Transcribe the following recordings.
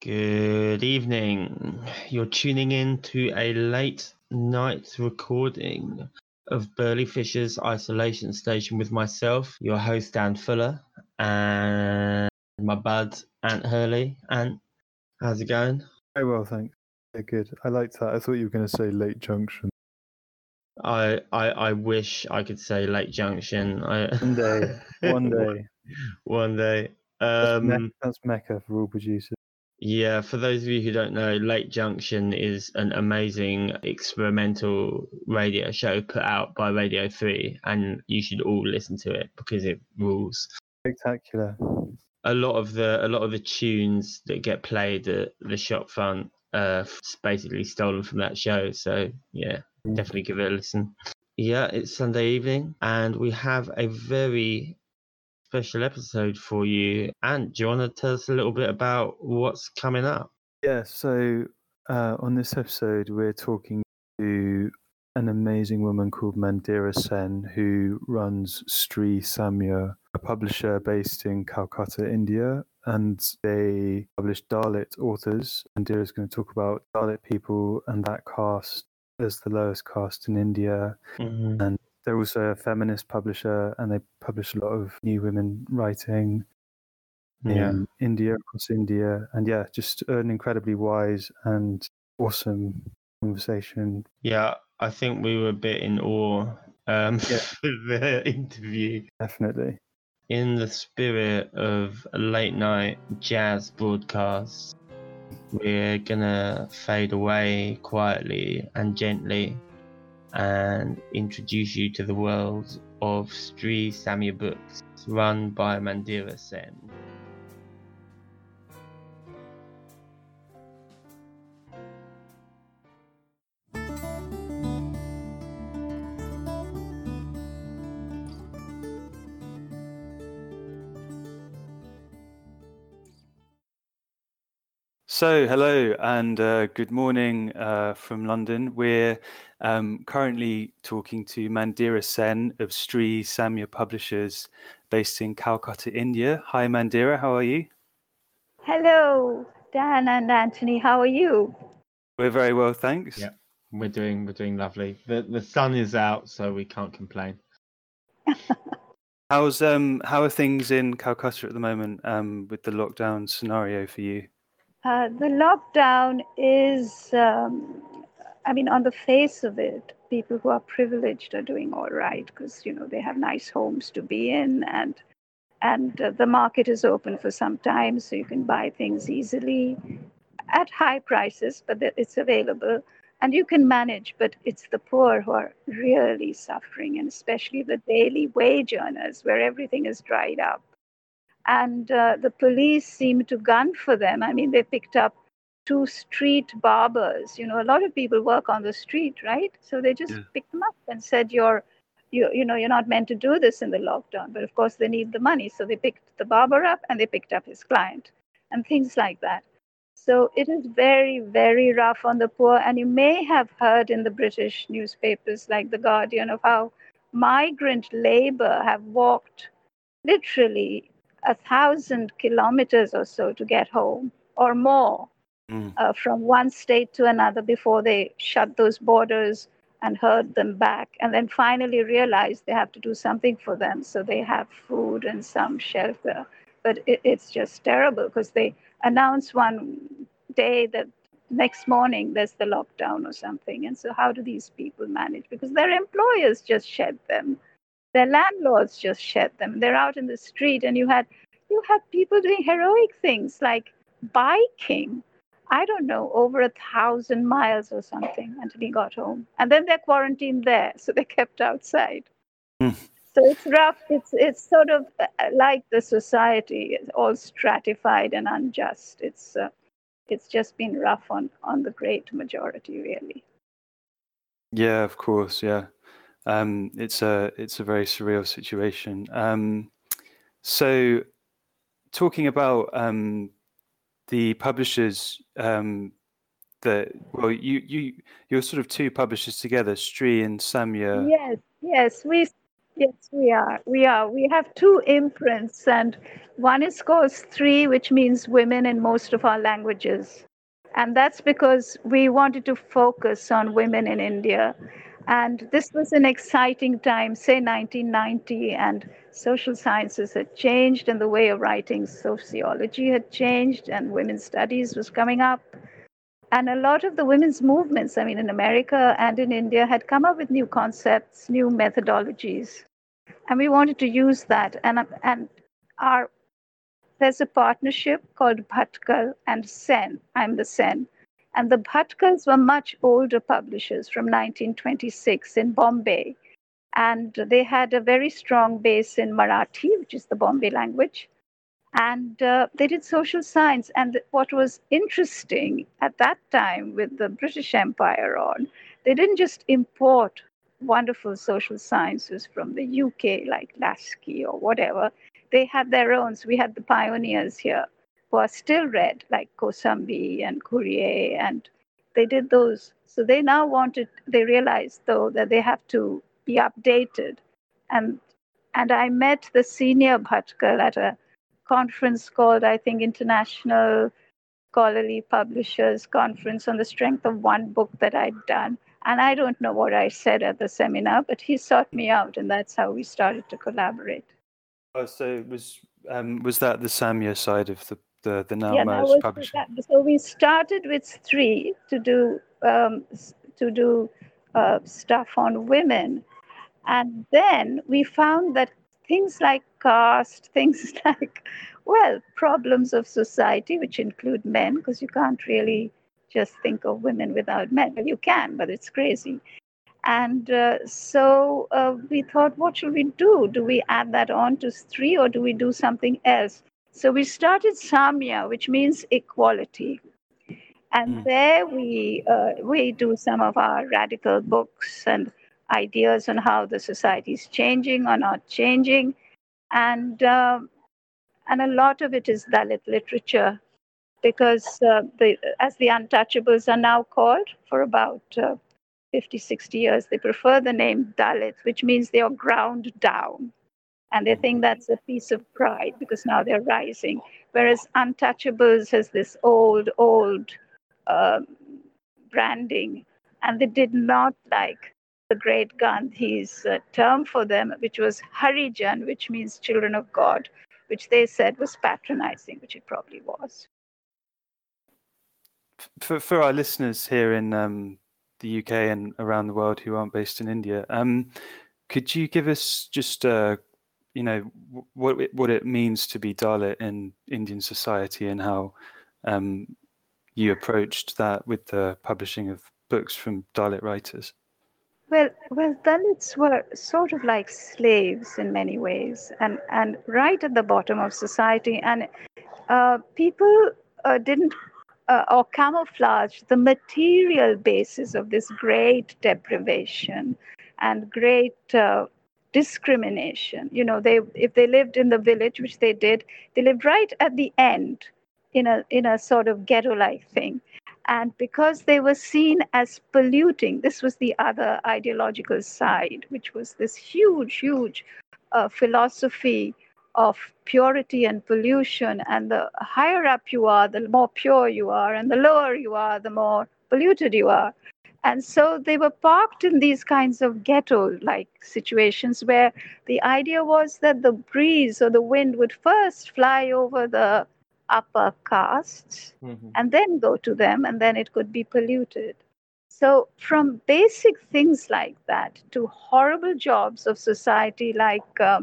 Good evening. You're tuning in to a late night recording of Burley Fisher's Isolation Station with myself, your host Dan Fuller, and my bud Ant Hurley. Ant, how's it going? Very well, thanks. Yeah, good. I liked that. I thought you were going to say Late Junction. I, I I wish I could say Late Junction. I... One day. One day. One day. That's, me- Um, that's Mecca for all producers. Yeah, for those of you who don't know, Late Junction is an amazing experimental radio show put out by Radio 3, and you should all listen to it because it rules. Spectacular. A lot of the a lot of the tunes that get played at the shop front uh basically stolen from that show. So yeah, Mm. definitely give it a listen. Yeah, it's Sunday evening, and we have a very special episode for you. And do you want to tell us a little bit about what's coming up? Yeah, so uh, on this episode, we're talking to an amazing woman called Mandira Sen, who runs Stree Samya, a publisher based in Calcutta, India. And they publish Dalit authors. Mandira is going to talk about Dalit people and that caste as the lowest caste in India. Mhm. They're also a feminist publisher and they publish a lot of new women writing Yeah. in India, across India. And yeah, just an incredibly wise and awesome conversation. Yeah, I think we were a bit in awe um, Yeah. for the interview. Definitely. In the spirit of a late night jazz broadcast, we're gonna fade away quietly and gently and introduce you to the world of Stree Samya Books, run by Mandira Sen. So, hello and uh, good morning uh, from London. We're um, currently talking to Mandira Sen of Stree Samya Publishers based in Calcutta, India. Hi, Mandira, how are you? Hello, Dan and Anthony. How are you? We're very well, thanks. Yeah. We're doing we're doing lovely. The the sun is out, so we can't complain. How's um how are things in Calcutta at the moment um with the lockdown scenario for you? Uh, the lockdown is, um, I mean, on the face of it, people who are privileged are doing all right because you know they have nice homes to be in, and and uh, the market is open for some time, so you can buy things easily at high prices, but it's available and you can manage. But it's the poor who are really suffering, and especially the daily wage earners, where everything is dried up. and uh, the police seem to gun for them. I mean, they picked up two street barbers. You know, a lot of people work on the street, right? So they just Yeah. picked them up and said, "You're, you, you know, you're not meant to do this in the lockdown." But of course, they need the money, so they picked the barber up and they picked up his client, and things like that. So it is very, very rough on the poor. And you may have heard in the British newspapers, like the Guardian, of how migrant labor have walked literally a thousand kilometers or so to get home or more Mm. uh, from one state to another before they shut those borders and herd them back and then finally realize they have to do something for them. So they have food and some shelter but it, it's just terrible because they announce one day that next morning there's the lockdown or something. And so how do these people manage? Because their employers just shed them. Their landlords just shed them. They're out in the street and you had you had people doing heroic things like biking i don't know over a thousand miles or something until he got home and then they're quarantined there so they're kept outside Hmm. so it's rough it's it's sort of uh, like the society is all stratified and unjust it's uh, it's just been rough on on the great majority really Yeah, of course. Yeah, um, it's a it's a very surreal situation. Um, so, talking about um, the publishers um, that well, you you you're sort of two publishers together, Stree and Samya. Yes, yes. We Yes, we are. We are. We have two imprints, and one is called Stree, which means women in most of our languages. And that's because we wanted to focus on women in India. And this was an exciting time, say 1990, and social sciences had changed, and the way of writing sociology had changed, and women's studies was coming up. And a lot of the women's movements, I mean, in America and in India, had come up with new concepts, new methodologies and we wanted to use that. And and our there's a partnership called Bhatkal and Sen. I'm the Sen. And the Bhatkals were much older publishers from 1926 in Bombay. And they had a very strong base in Marathi, which is the Bombay language. And uh, they did social science. And what was interesting at that time with the British Empire on, they didn't just import wonderful social sciences from the UK, like Laski or whatever. They had their own. So we had the pioneers here who are still read, like Kosambi and Ghurye, and they did those. So they now wanted, they realized though that they have to be updated. And and I met the senior Bhatkal at a conference called, I think, International Scholarly Publishers Conference on the strength of one book that I'd done. And I don't know what I said at the seminar, but he sought me out, and that's how we started to collaborate. Oh, so was um, was that the Samya side of the the, the now yeah, merged publishing? So we started with Stree to do um, to do uh, stuff on women, and then we found that things like caste, things like well, problems of society, which include men, because you can't really just think of women without men. Well, you can, but it's crazy. And uh, so uh, we thought, what should we do? Do we add that on to Stree or do we do something else? So we started Samya, which means equality. And mm. there we, uh, we do some of our radical books and ideas on how the society is changing or not changing. And, um, and a lot of it is Dalit literature because uh, the, as the untouchables are now called for about uh, 50, 60 years, they prefer the name Dalit, which means they are ground down. And they think that's a piece of pride because now they're rising. Whereas untouchables has this old, old uh, branding. And they did not like the great Gandhi's uh, term for them, which was Harijan, which means children of God, which they said was patronizing, which it probably was for for our listeners here in um, the UK and around the world who aren't based in India, um, could you give us just uh, you know what it, what it means to be Dalit in Indian society and how um, you approached that with the publishing of books from Dalit writers? Well, well, Dalits were sort of like slaves in many ways, and and right at the bottom of society, and uh, people uh, didn't uh, or camouflage the material basis of this great deprivation and great uh, discrimination. You know, they if they lived in the village, which they did, they lived right at the end in a in a sort of ghetto-like thing. And because they were seen as polluting, this was the other ideological side, which was this huge, huge uh, philosophy of purity and pollution. And the higher up you are, the more pure you are, and the lower you are, the more polluted you are. And so they were parked in these kinds of ghetto like situations where the idea was that the breeze or the wind would first fly over the upper castes mm-hmm. and then go to them, and then it could be polluted. So, from basic things like that to horrible jobs of society like uh,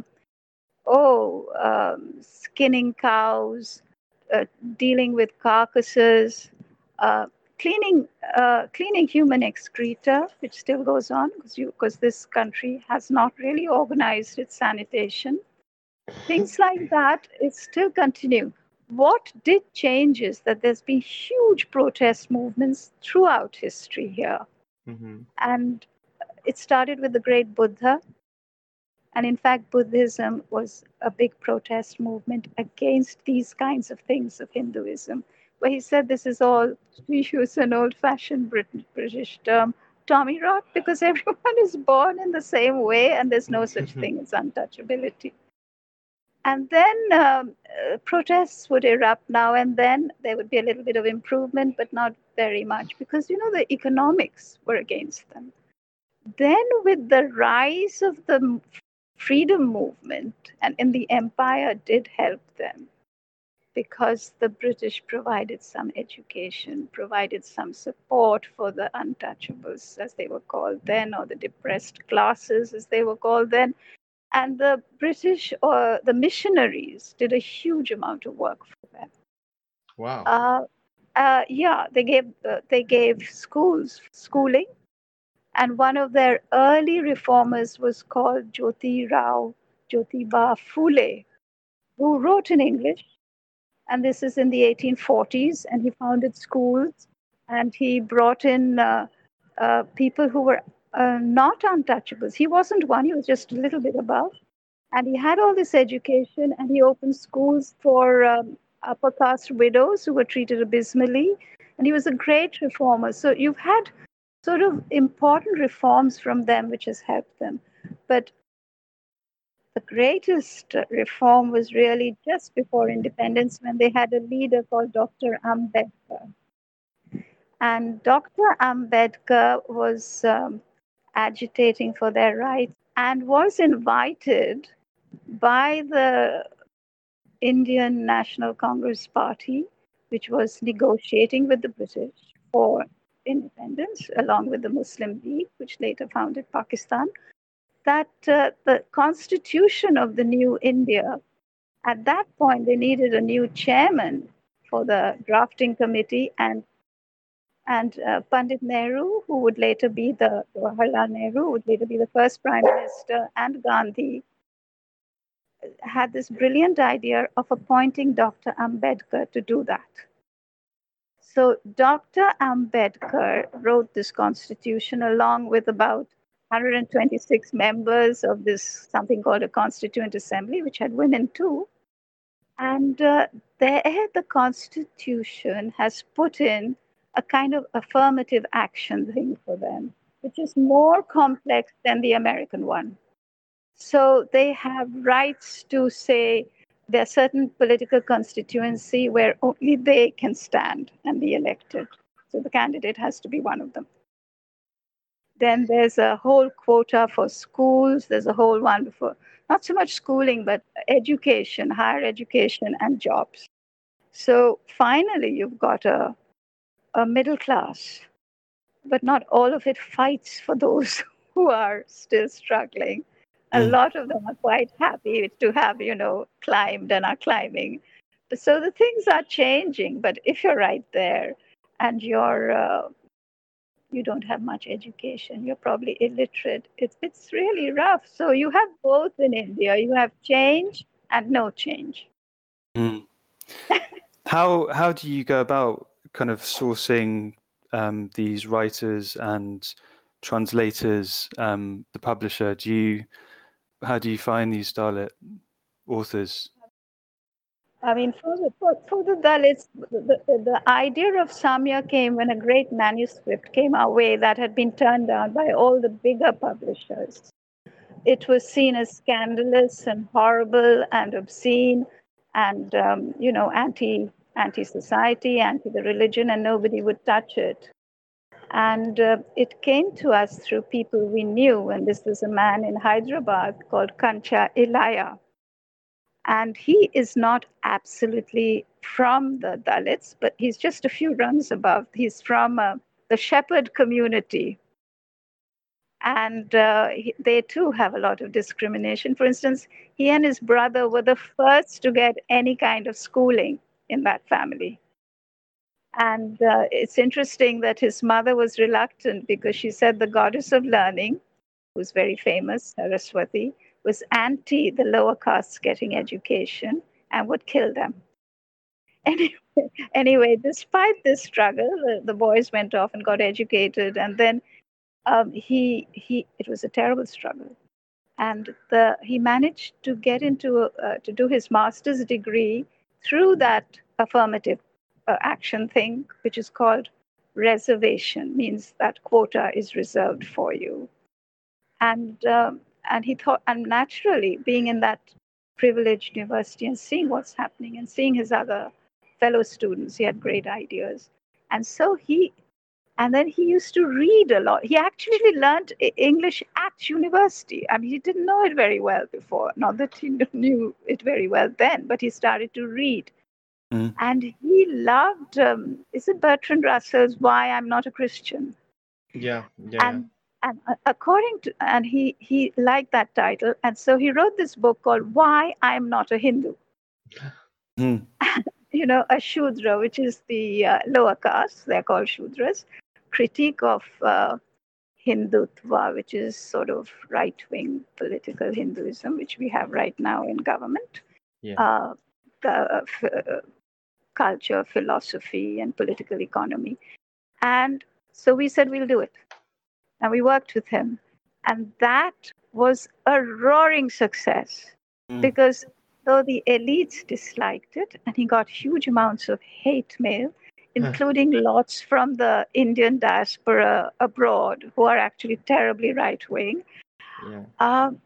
oh, um, skinning cows, uh, dealing with carcasses, uh, cleaning uh, cleaning human excreta, which still goes on because this country has not really organized its sanitation. Things like that, it still continue. What did change is that there's been huge protest movements throughout history here. Mm-hmm. And it started with the great Buddha, and in fact, Buddhism was a big protest movement against these kinds of things of Hinduism, where he said this is all, we use an old fashioned British term, Tommy Rot because everyone is born in the same way and there's no such thing as untouchability. And then um, uh, protests would erupt now and then. There would be a little bit of improvement, but not very much because, you know, the economics were against them. Then, with the rise of the freedom movement and in the empire, did help them because the British provided some education, provided some support for the untouchables, as they were called then, or the depressed classes, as they were called then and the British or the missionaries did a huge amount of work for them. Wow. Uh, uh, yeah, they gave uh, they gave schools schooling, and one of their early reformers was called Jyoti Rao Jyotiba Phule, who wrote in English, and this is in the 1840s, and he founded schools, and he brought in uh, uh, people who were uh, not untouchables. He wasn't one, he was just a little bit above. And he had all this education and he opened schools for um, upper caste widows who were treated abysmally. And he was a great reformer. So you've had sort of important reforms from them, which has helped them. But the greatest reform was really just before independence when they had a leader called Dr. Ambedkar. And Dr. Ambedkar was um, agitating for their rights and was invited by the Indian National Congress Party, which was negotiating with the British for independence, along with the Muslim League, which later founded Pakistan, that uh, the constitution of the new India, at that point, they needed a new chairman for the drafting committee, and and uh, Pandit Nehru, who would later be the Jawaharlal Nehru, would later be the first prime minister, and Gandhi had this brilliant idea of appointing Dr. Ambedkar to do that. So Dr. Ambedkar wrote this constitution along with about 126 members of this something called a constituent assembly, which had women too. And uh, there, the constitution has put in a kind of affirmative action thing for them, which is more complex than the American one. So they have rights to say there's certain political constituency where only they can stand and be elected. So the candidate has to be one of them. Then there's a whole quota for schools. There's a whole one for not so much schooling, but education, higher education, and jobs. So finally, you've got a a middle class, but not all of it fights for those who are still struggling. A mm. lot of them are quite happy to have, you know, climbed and are climbing. So the things are changing, but if you're right there and you're uh, you don't have much education, you're probably illiterate. It's it's really rough. So you have both in India. You have change and no change. Mm. how how do you go about kind of sourcing um, these writers and translators, um, the publisher? Do you how do you find these Dalit authors? I mean, for the, for, for the Dalits, the, the, the, idea of Samya came when a great manuscript came our way that had been turned down by all the bigger publishers. It was seen as scandalous and horrible and obscene and, um, you know, anti anti society, anti the religion, and nobody would touch it. And uh, it came to us through people we knew, and this was a man in Hyderabad called Kancha Ilaiah. And he is not absolutely from the Dalits, but he's just a few runs above. He's from uh, the shepherd community. And uh, he, they too have a lot of discrimination. For instance, he and his brother were the first to get any kind of schooling in that family. And uh, it's interesting that his mother was reluctant because she said the goddess of learning, who's very famous, Saraswati, was anti the lower castes getting education and would kill them. Anyway, anyway despite this struggle, the, the, boys went off and got educated, and then um, he he it was a terrible struggle, and the he managed to get into uh, to do his master's degree through that affirmative uh, action thing, which is called reservation means that quota is reserved for you. And um, and he thought, and naturally, being in that privileged university and seeing what's happening and seeing his other fellow students, he had great ideas. And so he, and then he used to read a lot. He actually learned English at university. I mean, he didn't know it very well before. Not that he knew it very well then, but he started to read. Mm. And he loved, um, is it Bertrand Russell's Why I'm Not a Christian? Yeah, yeah. And and uh, according to and he he liked that title and so he wrote this book called why i'm not a hindu mm. you know a shudra which is the uh, lower caste they're called shudras critique of uh, hindutva which is sort of right wing political hinduism which we have right now in government yeah. Uh, the uh, culture philosophy and political economy and so we said we'll do it and we worked with him. And that was a roaring success mm. because though the elites disliked it and he got huge amounts of hate mail, including lots from the Indian diaspora abroad who are actually terribly right wing. Yeah. Um,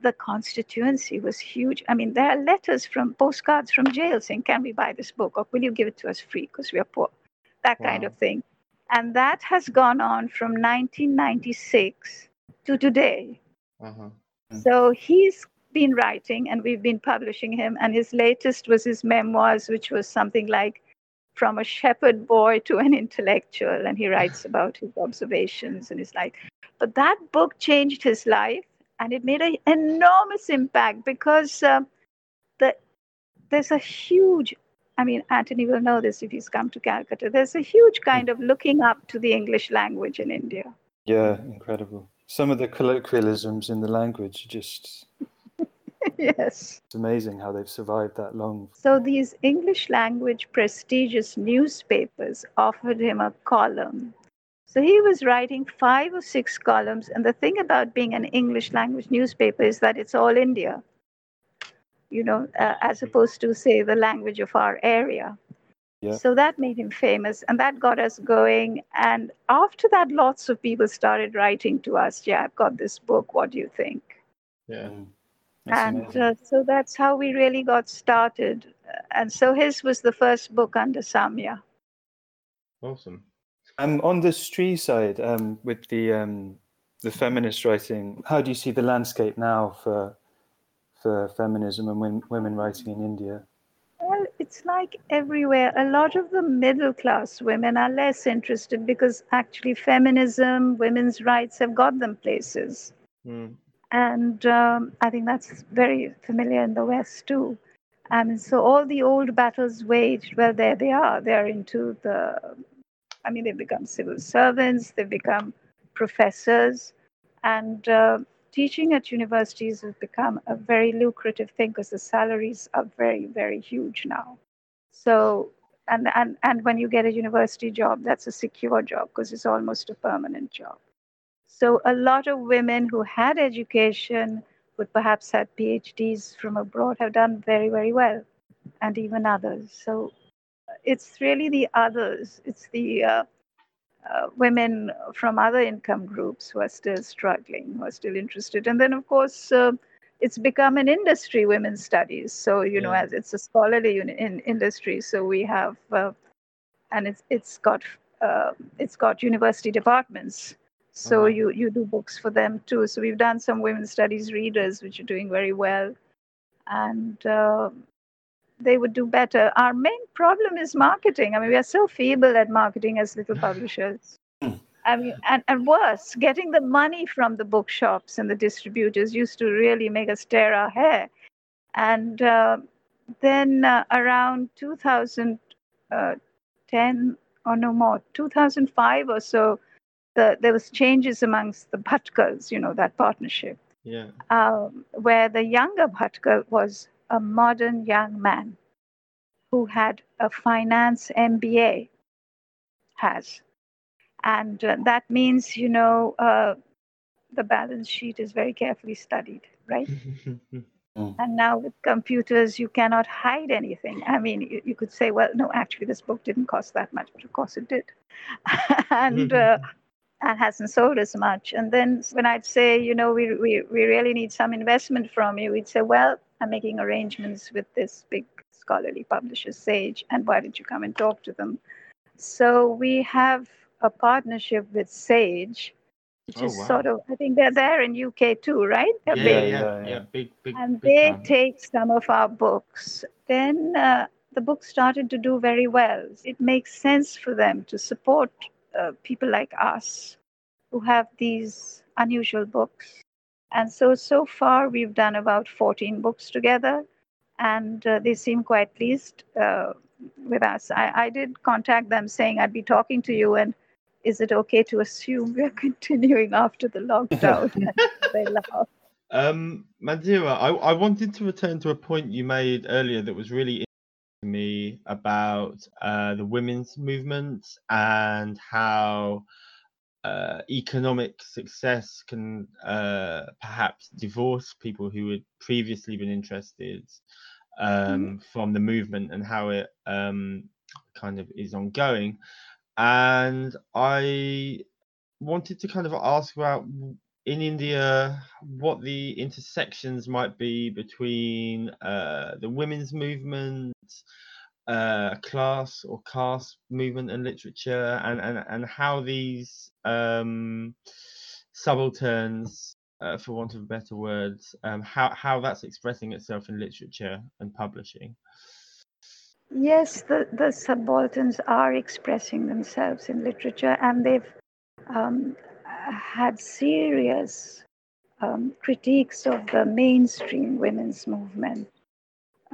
the constituency was huge. I mean, there are letters from postcards from jail saying, Can we buy this book? Or will you give it to us free because we are poor? That wow. kind of thing. And that has gone on from 1996 to today. Uh-huh. So he's been writing and we've been publishing him. And his latest was his memoirs, which was something like From a Shepherd Boy to an Intellectual. And he writes about his observations and his life. But that book changed his life and it made an enormous impact because uh, the, there's a huge I mean, Anthony will know this if he's come to Calcutta. There's a huge kind of looking up to the English language in India. Yeah, incredible. Some of the colloquialisms in the language just. yes. It's amazing how they've survived that long. So, these English language prestigious newspapers offered him a column. So, he was writing five or six columns. And the thing about being an English language newspaper is that it's all India you know, uh, as opposed to, say, the language of our area. Yeah. So that made him famous and that got us going. And after that, lots of people started writing to us, Yeah, I've got this book. What do you think? Yeah. And uh, so that's how we really got started. And so his was the first book under Samya. Awesome. Um, on the Stree side, um, with the um, the feminist writing, how do you see the landscape now for for feminism and women writing in India? Well, it's like everywhere. A lot of the middle class women are less interested because actually feminism, women's rights have got them places. Mm. And um, I think that's very familiar in the West too. And so all the old battles waged, well, there they are. They're into the, I mean, they've become civil servants, they've become professors. And uh, teaching at universities has become a very lucrative thing because the salaries are very, very huge now. So, and, and, and when you get a university job, that's a secure job because it's almost a permanent job. So, a lot of women who had education, who perhaps had PhDs from abroad, have done very, very well, and even others. So, it's really the others. It's the uh, uh, women from other income groups who are still struggling, who are still interested. And then, of course, uh, it's become an industry, women's studies. So, you yeah. know, as it's a scholarly in industry, so we have, uh, and it's it's got uh, it's got university departments. So uh-huh. you you do books for them too. So we've done some women's studies readers, which are doing very well, and uh, they would do better. Our main problem is marketing. I mean, we are so feeble at marketing as little publishers. Hmm. I mean, and, and worse, getting the money from the bookshops and the distributors used to really make us tear our hair. And uh, then uh, around 2010 uh, or no more, 2005 or so, the, there was changes amongst the Bhatkals, you know, that partnership. Yeah. Um, where the younger Bhatkal was a modern young man who had a finance MBA has. And uh, that means, you know, uh, the balance sheet is very carefully studied, right? Mm. And now with computers, you cannot hide anything. I mean, you, you, could say, well, no, actually, this book didn't cost that much, but of course it did. and uh, and hasn't sold as much. And then when I'd say, you know, we, we, we really need some investment from you, we'd say, well, I'm making arrangements with this big scholarly publisher, Sage, and why don't you come and talk to them? So we have a partnership with Sage, which oh, is wow. sort of I think they're there in UK too, right? They're yeah, big. Yeah, yeah, yeah, big, big. And big they take some of our books. Then uh, the book started to do very well. It makes sense for them to support uh, people like us who have these unusual books. And so so far we've done about 14 books together, and uh, they seem quite pleased uh, with us. I, I did contact them saying I'd be talking to you and is it okay to assume we're continuing after the lockdown? they laugh. Um, Mandira, I, I wanted to return to a point you made earlier that was really me about uh, the women's movement and how uh, economic success can uh, perhaps divorce people who had previously been interested um, mm-hmm. from the movement and how it um, kind of is ongoing and I wanted to kind of ask about in India what the intersections might be between uh, the women's movement, uh, class or caste movement and literature, and and and how these um, subalterns, uh, for want of better words, um, how how that's expressing itself in literature and publishing. Yes, the, the subalterns are expressing themselves in literature and they've um, had serious um, critiques of the mainstream women's movement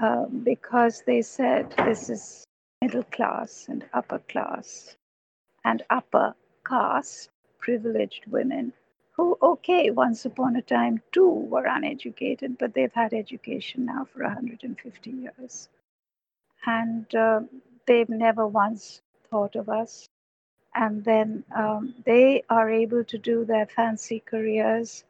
uh, because they said this is middle class and upper class and upper caste privileged women who, okay, once upon a time too were uneducated, but they've had education now for 150 years and uh, they've never once thought of us. And then um, they are able to do their fancy careers,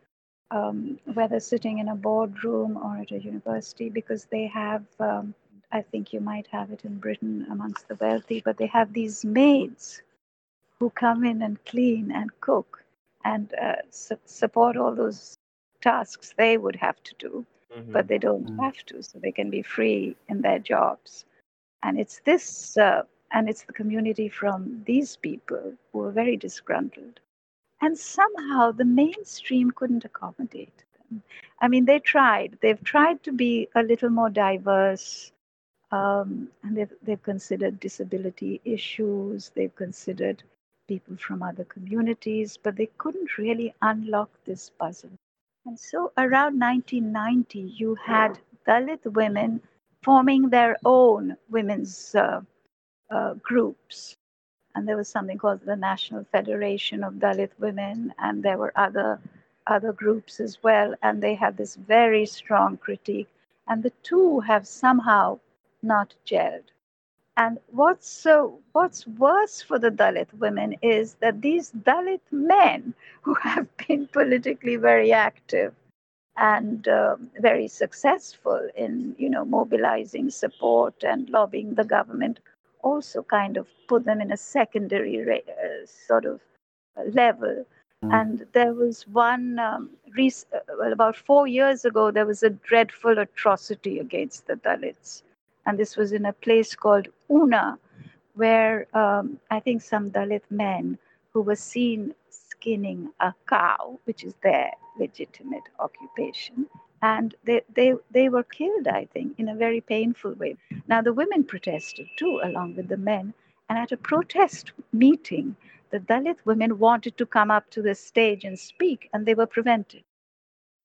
um, whether sitting in a boardroom or at a university, because they have, um, I think you might have it in Britain amongst the wealthy, but they have these maids who come in and clean and cook and uh, su- support all those tasks they would have to do, mm-hmm. but they don't mm-hmm. have to, so they can be free in their jobs. And it's this, uh, and it's the community from these people who are very disgruntled. And somehow the mainstream couldn't accommodate them. I mean, they tried. They've tried to be a little more diverse. Um, and they've, they've considered disability issues, they've considered people from other communities, but they couldn't really unlock this puzzle. And so around 1990, you had Dalit women forming their own women's uh, uh, groups. And there was something called the National Federation of Dalit Women, and there were other other groups as well, and they had this very strong critique. And the two have somehow not gelled. And what's so what's worse for the Dalit women is that these Dalit men who have been politically very active and uh, very successful in you know mobilizing support and lobbying the government also kind of put them in a secondary uh, sort of uh, level mm. and there was one um, rec- uh, well about 4 years ago there was a dreadful atrocity against the dalits and this was in a place called una where um, i think some dalit men who were seen skinning a cow which is their legitimate occupation. And they, they, they were killed, I think, in a very painful way. Now, the women protested too, along with the men. And at a protest meeting, the Dalit women wanted to come up to the stage and speak, and they were prevented.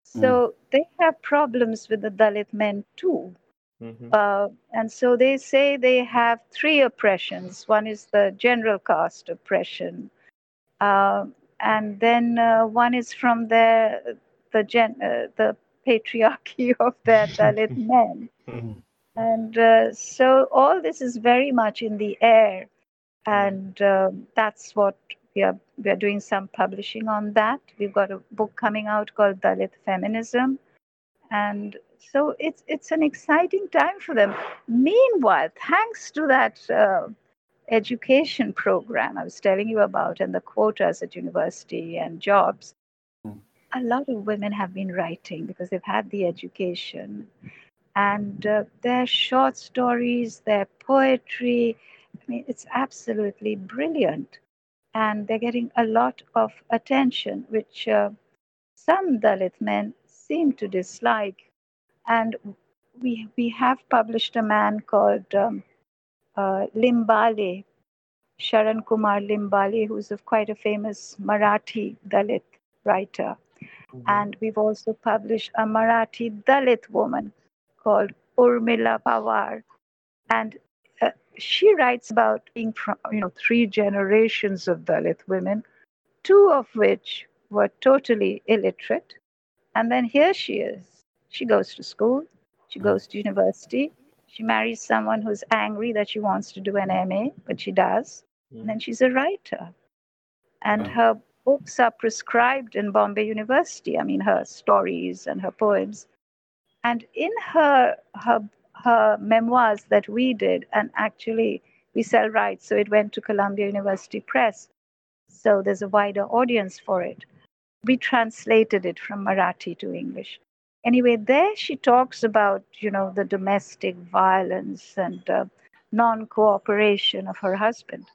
So mm. they have problems with the Dalit men too. Mm-hmm. Uh, and so they say they have three oppressions. One is the general caste oppression. Uh, and then uh, one is from the the gen, uh, the patriarchy of their Dalit men. And uh, so all this is very much in the air, and um, that's what we are we are doing some publishing on that. We've got a book coming out called Dalit Feminism, and so it's it's an exciting time for them. Meanwhile, thanks to that uh, education program I was telling you about and the quotas at university and jobs. A lot of women have been writing because they've had the education. And uh, their short stories, their poetry, I mean, it's absolutely brilliant. And they're getting a lot of attention, which uh, some Dalit men seem to dislike. And we, we have published a man called um, uh, Limbale, Sharan Kumar Limbale, who's quite a famous Marathi Dalit writer. Mm-hmm. And we've also published a Marathi Dalit woman called Urmila Pawar. And uh, she writes about being from, you know, three generations of Dalit women, two of which were totally illiterate. And then here she is. She goes to school, she goes to university, she marries someone who's angry that she wants to do an MA, but she does. Mm. And then she's a writer. And wow. her books are prescribed in Bombay University. I mean, her stories and her poems. And in her, her, her memoirs that we did, and actually we sell rights, so it went to Columbia University Press. So there's a wider audience for it. We translated it from Marathi to English anyway there she talks about you know the domestic violence and uh, non-cooperation of her husband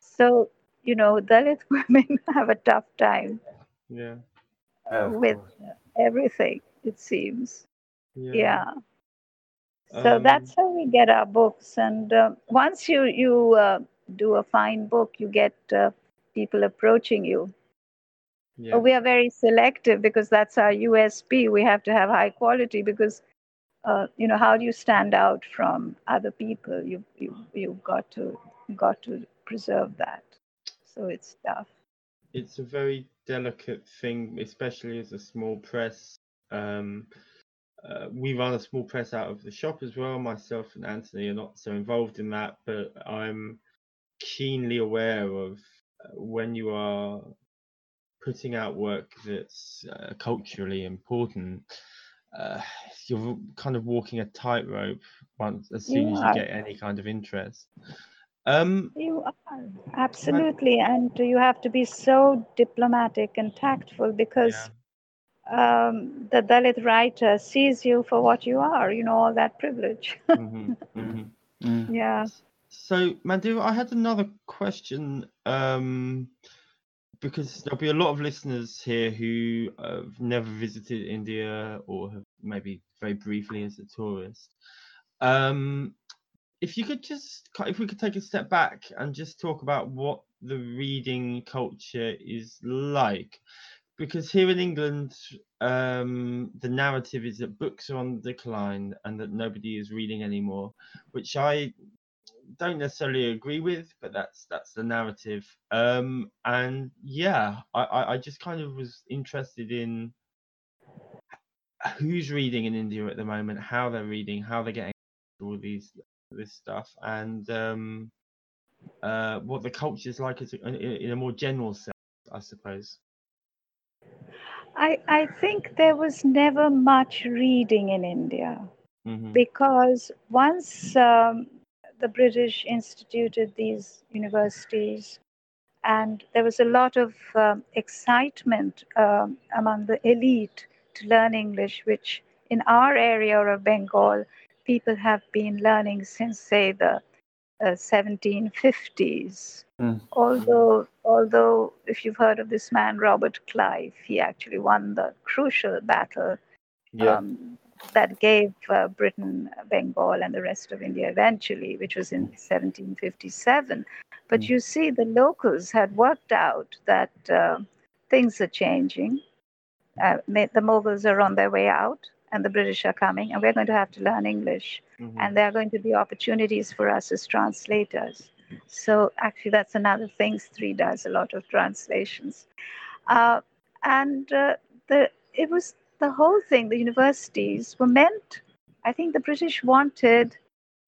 so you know dalit women have a tough time yeah uh, with everything it seems yeah, yeah. so um, that's how we get our books and uh, once you you uh, do a fine book you get uh, people approaching you yeah. we are very selective because that's our USP. We have to have high quality because, uh, you know, how do you stand out from other people? You you you've got to got to preserve that. So it's tough. It's a very delicate thing, especially as a small press. Um, uh, we run a small press out of the shop as well. Myself and Anthony are not so involved in that, but I'm keenly aware of uh, when you are putting out work that's uh, culturally important, uh, you're kind of walking a tightrope once as soon you as you get any kind of interest. Um, you are absolutely, I, and you have to be so diplomatic and tactful because yeah. um, the Dalit writer sees you for what you are. You know all that privilege. mm-hmm, mm-hmm. Mm. Yeah. So, Mandira, I had another question. Um, because there'll be a lot of listeners here who have never visited India or have maybe very briefly as a tourist. Um, if you could just, if we could take a step back and just talk about what the reading culture is like, because here in England, um, the narrative is that books are on the decline and that nobody is reading anymore, which I don't necessarily agree with, but that's that's the narrative. Um, and yeah, I, I just kind of was interested in who's reading in India at the moment, how they're reading, how they're getting all these this stuff, and um, uh, what the culture is like in, in a more general sense, I suppose. I I think there was never much reading in India. Mm-hmm. Because once um, the British instituted these universities, and there was a lot of um, excitement um, among the elite to learn English, which in our area of Bengal, people have been learning since, say, the uh, 1750s. Mm. Although, although, if you've heard of this man Robert Clive, he actually won the crucial battle yeah. um, that gave uh, Britain, Bengal, and the rest of India eventually, which was in 1757. But mm. you see, the locals had worked out that uh, things are changing. Uh, the Mughals are on their way out, and the British are coming, and we're going to have to learn English. Mm-hmm. And there are going to be opportunities for us as translators. So, actually, that's another thing. Stree does a lot of translations. Uh, and uh, the, it was the whole thing, the universities were meant, I think the British wanted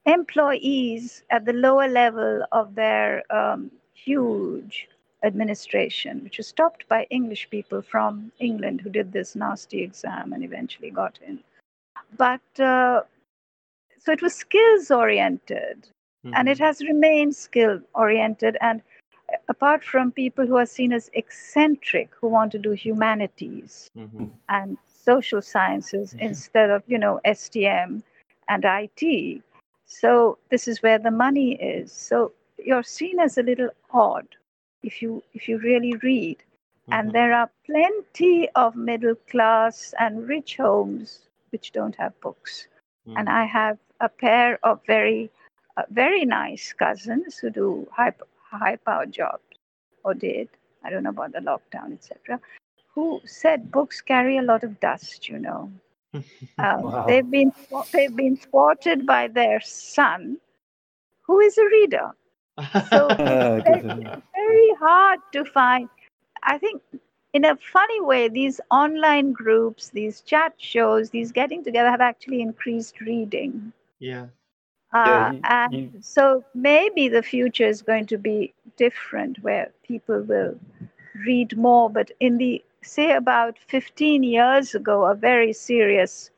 employees at the lower level of their um, huge administration, which was stopped by English people from England who did this nasty exam and eventually got in. but uh, so it was skills oriented and it Mhm. has remained skill oriented and uh, apart from people who are seen as eccentric who want to do humanities mm-hmm. and social sciences Mhm. instead of you know STM and IT. So this is where the money is. So you're seen as a little odd if you if you really read. And Mhm. there are plenty of middle class and rich homes which don't have books. And Mhm. I have a pair of very uh, very nice cousins who do high high power jobs or did. I don't know about the lockdown, etc who said books carry a lot of dust, you know. Um, Wow. They've been they've been thwarted by their son, who is a reader. So hard to find. I think, in a funny way, these online groups, these chat shows, these getting together have actually increased reading. yeah. Uh, you- and you- so maybe the future is going to be different where people will read more. But in the, say, about 15 years ago, a very serious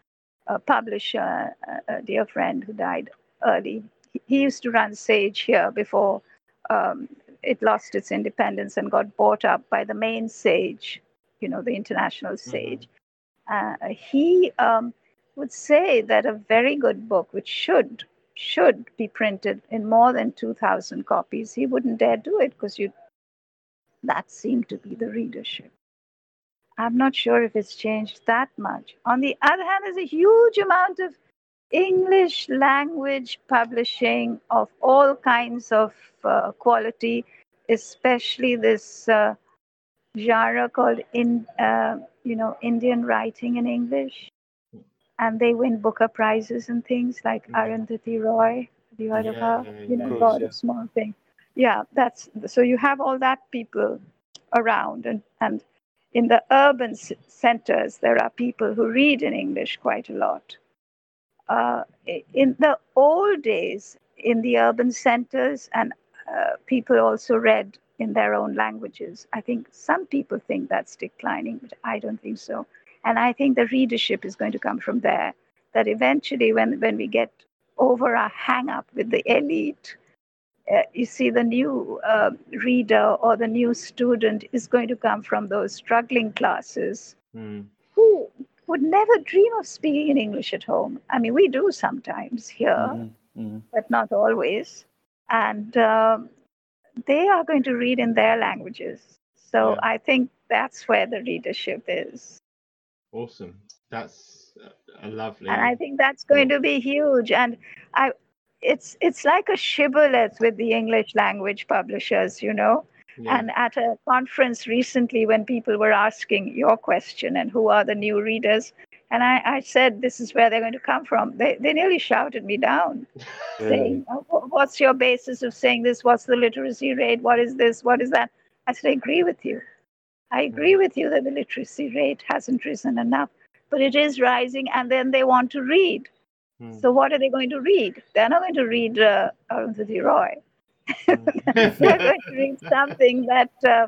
uh, publisher, a, a dear friend who died early, he, he used to run Sage here before um, it lost its independence and got bought up by the main Sage, you know, the international Sage. Uh, he um, would say that a very good book, which should should be printed in more than 2,000 copies, he wouldn't dare do it because you that seemed to be the readership. I'm not sure if it's changed that much. On the other hand, there's a huge amount of English language publishing of all kinds of uh, quality, especially this uh, genre called in uh, you know Indian writing in English, and they win Booker prizes and things like Mhm. Arundhati Roy. Have you heard of her? Yeah, You know, yeah, God yeah. of Small Things. Yeah, that's so you have all that people around, and and in the urban c- centers there are people who read in English quite a lot. Uh, in the old days, in the urban centers, and uh, people also read in their own languages. I think some people think that's declining, but I don't think so. And I think the readership is going to come from there. That eventually, when, when we get over our hang up with the elite, uh, you see, the new uh, reader or the new student is going to come from those struggling classes Mm. who would never dream of speaking in English at home. I mean, we do sometimes here Mhm, mhm. but not always. And um, they are going to read in their languages. So Yeah. I think that's where the readership is. Awesome. That's a- a lovely. And I think that's going to be huge. And I, it's it's like a shibboleth with the English language publishers, you know. yeah. And at a conference recently, when people were asking your question and who are the new readers, and I, I said this is where they're going to come from, they, they nearly shouted me down. saying, "Oh, What's your basis of saying this? What's the literacy rate? What is this? What is that? I said, I agree with you. I agree with you that the literacy rate hasn't risen enough, but it is rising, and then they want to read. Mm. So, what are they going to read? They're not going to read uh, Arundhati Roy. They're going to read something that, uh,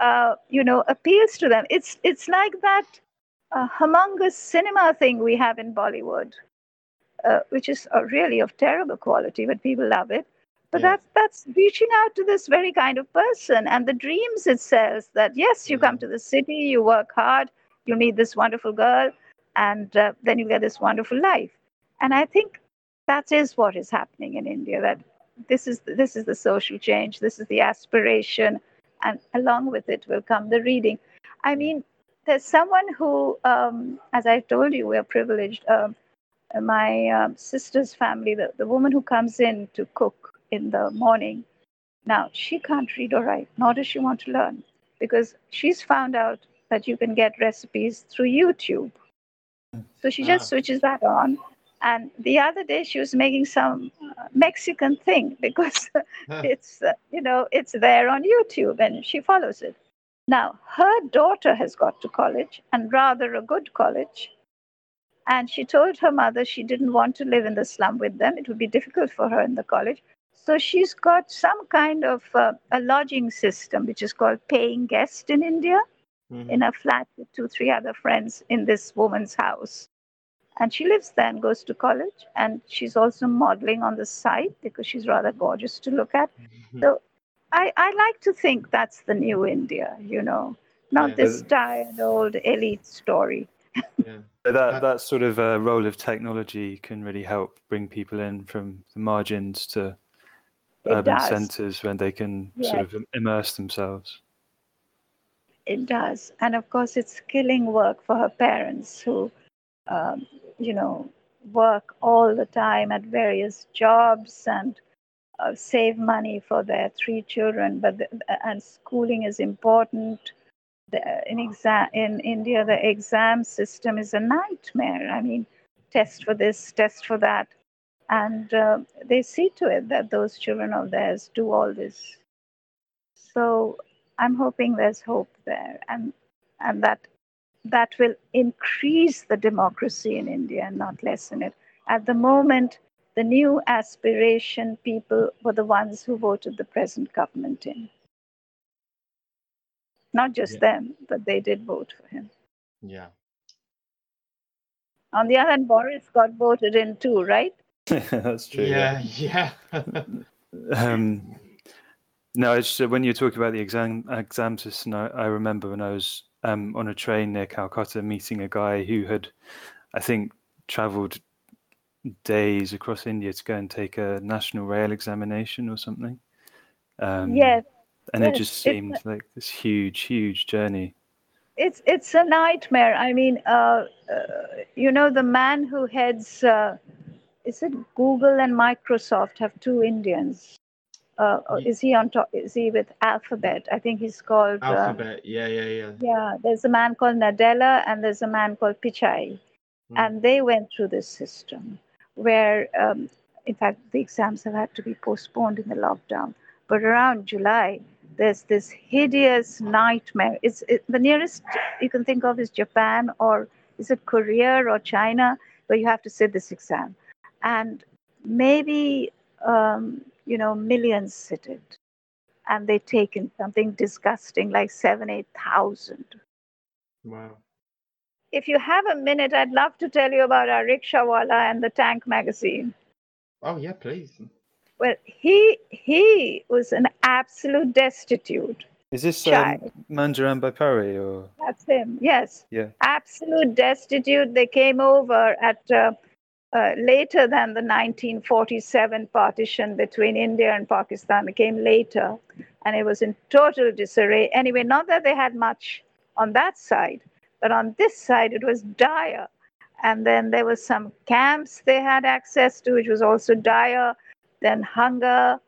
uh, you know, appeals to them. It's, it's like that uh, humongous cinema thing we have in Bollywood uh, which is uh, really of terrible quality, but people love it. But Yeah. that's that's reaching out to this very kind of person, and the dreams it sells that yes, you come to the city, you work hard, you meet this wonderful girl, and uh, then you get this wonderful life. And I think that is what is happening in India. That this is this is the social change, this is the aspiration, and along with it will come the reading. I mean, there's someone who, um, as I told you, we're privileged. Um, uh, my um, sister's family, the, the woman who comes in to cook in the morning, now she can't read or write, nor does she want to learn, because she's found out that you can get recipes through YouTube. So she just Ah. switches that on. And the other day she was making some uh, Mexican thing because it's, uh, you know, it's there on YouTube and she follows it. Now, her daughter has got to college and rather a good college. And she told her mother she didn't want to live in the slum with them. It would be difficult for her in the college. So she's got some kind of uh, a lodging system, which is called paying guest in India, Mhm. in a flat with two, three other friends in this woman's house. And she lives there and goes to college. And she's also modeling on the side because she's rather gorgeous to look at. So I, I like to think that's the new India, you know, not Yeah. this tired old elite story. yeah. That that sort of uh, role of technology can really help bring people in from the margins to It urban does. centres when they can sort of immerse themselves. It does. And of course, it's killing work for her parents who, um, you know, work all the time at various jobs and uh, save money for their three children. But the, and schooling is important. The, in exam in India, the exam system is a nightmare. I mean, test for this, test for that, and uh, they see to it that those children of theirs do all this. So I'm hoping there's hope there, and and that that will increase the democracy in India and not lessen it. At the moment, the new aspiration people were the ones who voted the present government in. Not just Yeah. them, but they did vote for him. Yeah. On the other hand, Boris got voted in too, right? That's true. Yeah, yeah. Um, no, it's just, when you're talking about the exam exam system, I, I remember when I was um, on a train near Calcutta meeting a guy who had, I think, travelled days across India to go and take a national rail examination or something. Um, yes, and it yes, just it's seemed like this huge, huge journey. it's it's a nightmare. I mean, uh, uh, you know, the man who heads uh, is it Google and Microsoft have two Indians. Uh, is he on top? Is he with Alphabet? I think he's called. Uh, Alphabet. Yeah, yeah, yeah. yeah, there's a man called Nadella and there's a man called Pichai, Hmm. and they went through this system where, um, in fact, the exams have had to be postponed in the lockdown. But around July, there's this hideous nightmare. It's it, the nearest you can think of is Japan or is it Korea or China where you have to sit this exam, and maybe um, you know millions sit it, and they take in something disgusting like seven eight thousand. Wow. If you have a minute, I'd love to tell you about our rickshawala and the Tank magazine. Oh yeah, please. Well, he he was an absolute destitute. Is this um, Child. Manoranjan Byapari or That's him. Yes. yeah? absolute destitute. They came over at uh, uh, later than the 1947 partition between India and Pakistan. It came later, and it was in total disarray. Anyway, not that they had much on that side, but on this side it was dire. And then there was some camps they had access to, which was also dire. Then hunger,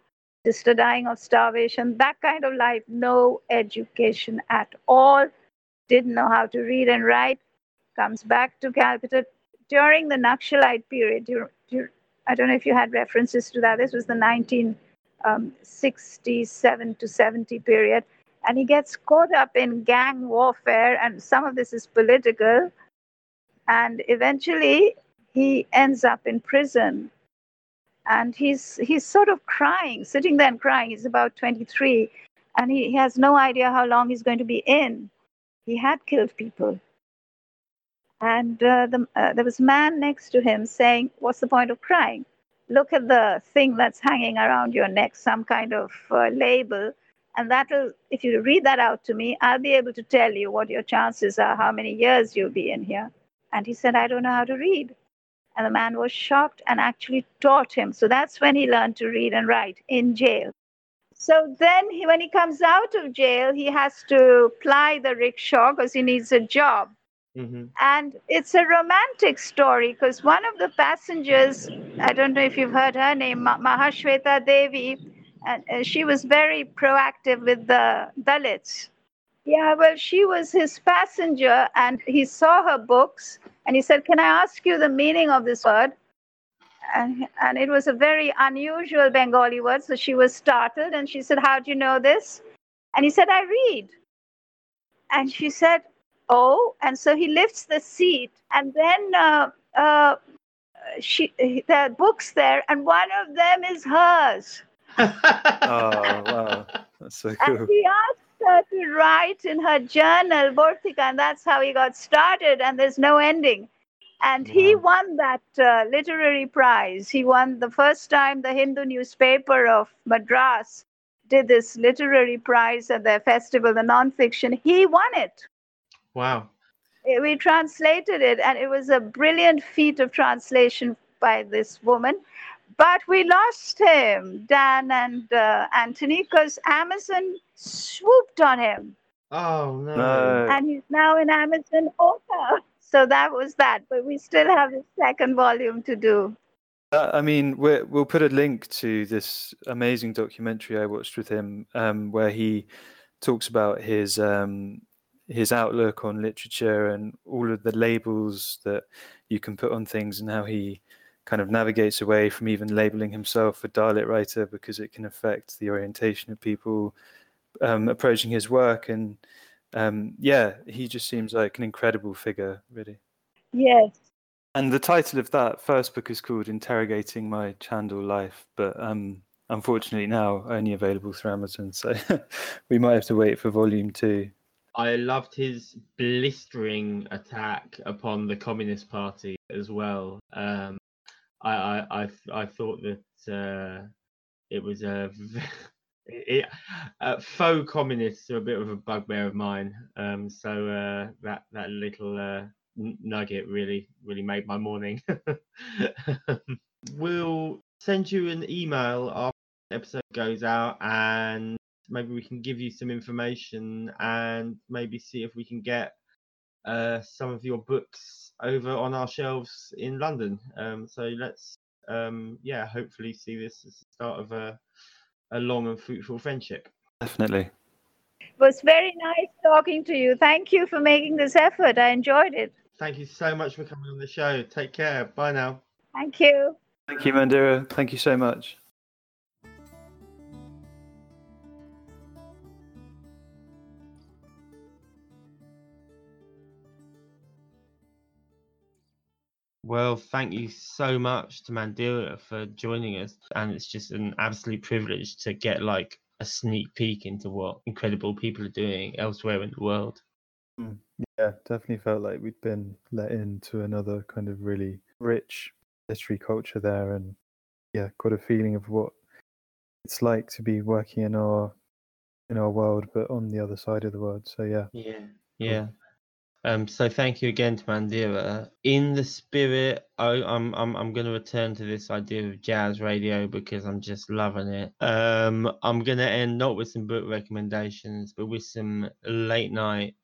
sister dying of starvation, that kind of life. No education at all didn't know how to read and write, comes back to Calcutta during the Naxalite period. I don't know if you had references to that. This was the 1967 um, to 70 period. And he gets caught up in gang warfare, and some of this is political. And eventually, he ends up in prison. And he's, he's sort of crying, sitting there and crying. He's about 23, and he, he has no idea how long he's going to be in he had killed people. And uh, the, uh, there was a man next to him saying, What's the point of crying? Look at the thing that's hanging around your neck, some kind of uh, label. And that'll, if you read that out to me, I'll be able to tell you what your chances are, how many years you'll be in here. And he said, I don't know how to read. And the man was shocked and actually taught him. So that's when he learned to read and write in jail. So then, he, when he comes out of jail, he has to ply the rickshaw because he needs a job. hmm And it's a romantic story because one of the passengers, I don't know if you've heard her name, Mahashweta Devi, and uh, she was very proactive with the Dalits. Yeah, well, she was his passenger and he saw her books and he said, Can I ask you the meaning of this word? And, and it was a very unusual Bengali word. So she was startled and she said, How do you know this? And he said, I read. And she said, Oh, and so he lifts the seat, and then uh, uh, she there are books there, and one of them is hers. Oh wow, that's so And cool. he asked her to write in her journal, Bartika, and that's how he got started, and there's no ending. And he won that uh, literary prize. He won the first time the Hindu newspaper of Madras did this literary prize at their festival, the nonfiction. He won it. Wow. Eh, We translated it, and it was a brilliant feat of translation by this woman. But we lost him, Dan and uh, Anthony, because Amazon swooped on him, Oh no. No. and he's now an Amazon author. So that was that. But we still have the second volume to do. Uh, I mean, we're, we'll put a link to this amazing documentary I watched with him, um, where he talks about his um, his outlook on literature and all of the labels that you can put on things, and how he kind of navigates away from even labeling himself a Dalit writer because it can affect the orientation of people um, approaching his work. And um, yeah, he just seems like an incredible figure, really. Yes. And the title of that first book is called Interrogating My Chandal Life, but um, unfortunately now only available through Amazon. So we might have to wait for volume two. I loved his blistering attack upon the Communist Party as well. Um, I, I, I, I thought that uh, it was a it, uh, faux communists are a bit of a bugbear of mine. Um, so uh, that that little uh, nugget really really made my morning. we'll send you an email after the episode goes out and maybe we can give you some information and maybe see if we can get uh, some of your books over on our shelves in London. Um, so let's, um, yeah, hopefully see this as the start of a, a long and fruitful friendship. Definitely. It was very nice talking to you. Thank you for making this effort. I enjoyed it. Thank you so much for coming on the show. Take care. Bye now. Thank you. Thank you, Mandira. Thank you so much. Well, thank you so much to Mandira for joining us. And it's just an absolute privilege to get like a sneak peek into what incredible people are doing elsewhere in the world. Mm. Yeah, definitely felt like we'd been let into another kind of really rich literary culture there, and yeah, got a feeling of what it's like to be working in our in our world, but on the other side of the world. So yeah, Yeah, yeah. Um, so thank you again to Mandira. In the spirit, I, I'm I'm I'm going to return to this idea of jazz radio because I'm just loving it. Um, I'm going to end not with some book recommendations, but with some late night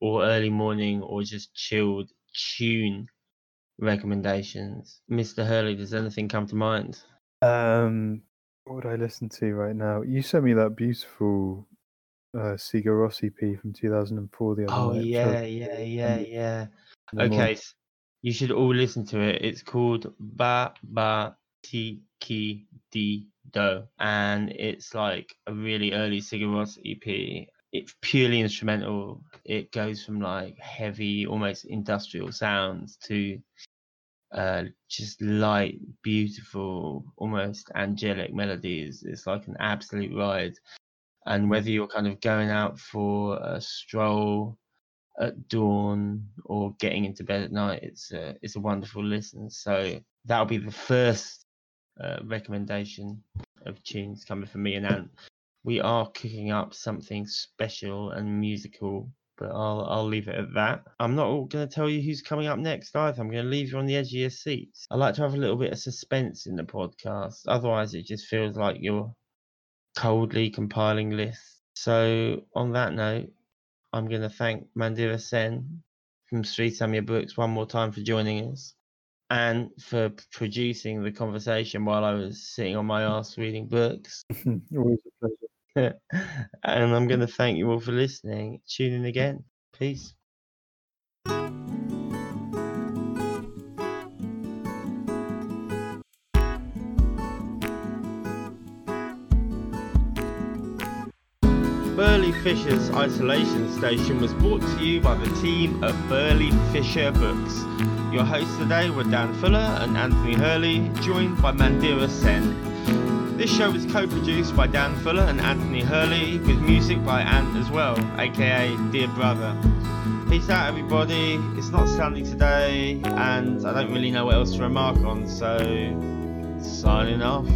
or early morning or just chilled tune recommendations. Mr. Hurley, does anything come to mind? Um, what would I listen to right now? You sent me that beautiful uh, Sigur Rós EP from 2004 the other Oh night. yeah, yeah, yeah, yeah. Okay, s- you should all listen to it. It's called Ba Ba Ti Ki Di Do, and it's like a really early Sigur Rós EP. It's purely instrumental. It goes from like heavy, almost industrial sounds to uh, just light, beautiful, almost angelic melodies. It's like an absolute ride. And whether you're kind of going out for a stroll at dawn or getting into bed at night, it's a it's a wonderful listen. So that'll be the first uh, recommendation of tunes coming from me and Ant. We are cooking up something special and musical, but I'll I'll leave it at that. I'm not going to tell you who's coming up next either. I'm going to leave you on the edge of your seats. I like to have a little bit of suspense in the podcast. Otherwise, it just feels like you're coldly compiling lists. So on that note, I'm going to thank Mandira Sen from Stree Samya Books one more time for joining us and for producing the conversation while I was sitting on my ass reading books. Always a pleasure. and I'm going to thank you all for listening. Tune in again. Peace. Fisher's Isolation Station was brought to you by the team at Burley Fisher Books. Your hosts today were Dan Fuller and Anthony Hurley, joined by Mandira Sen. This show was co-produced by Dan Fuller and Anthony Hurley, with music by Ant as well, aka Dear Brother. peace out, everybody. It's not sunny today, and I don't really know what else to remark on, so signing off.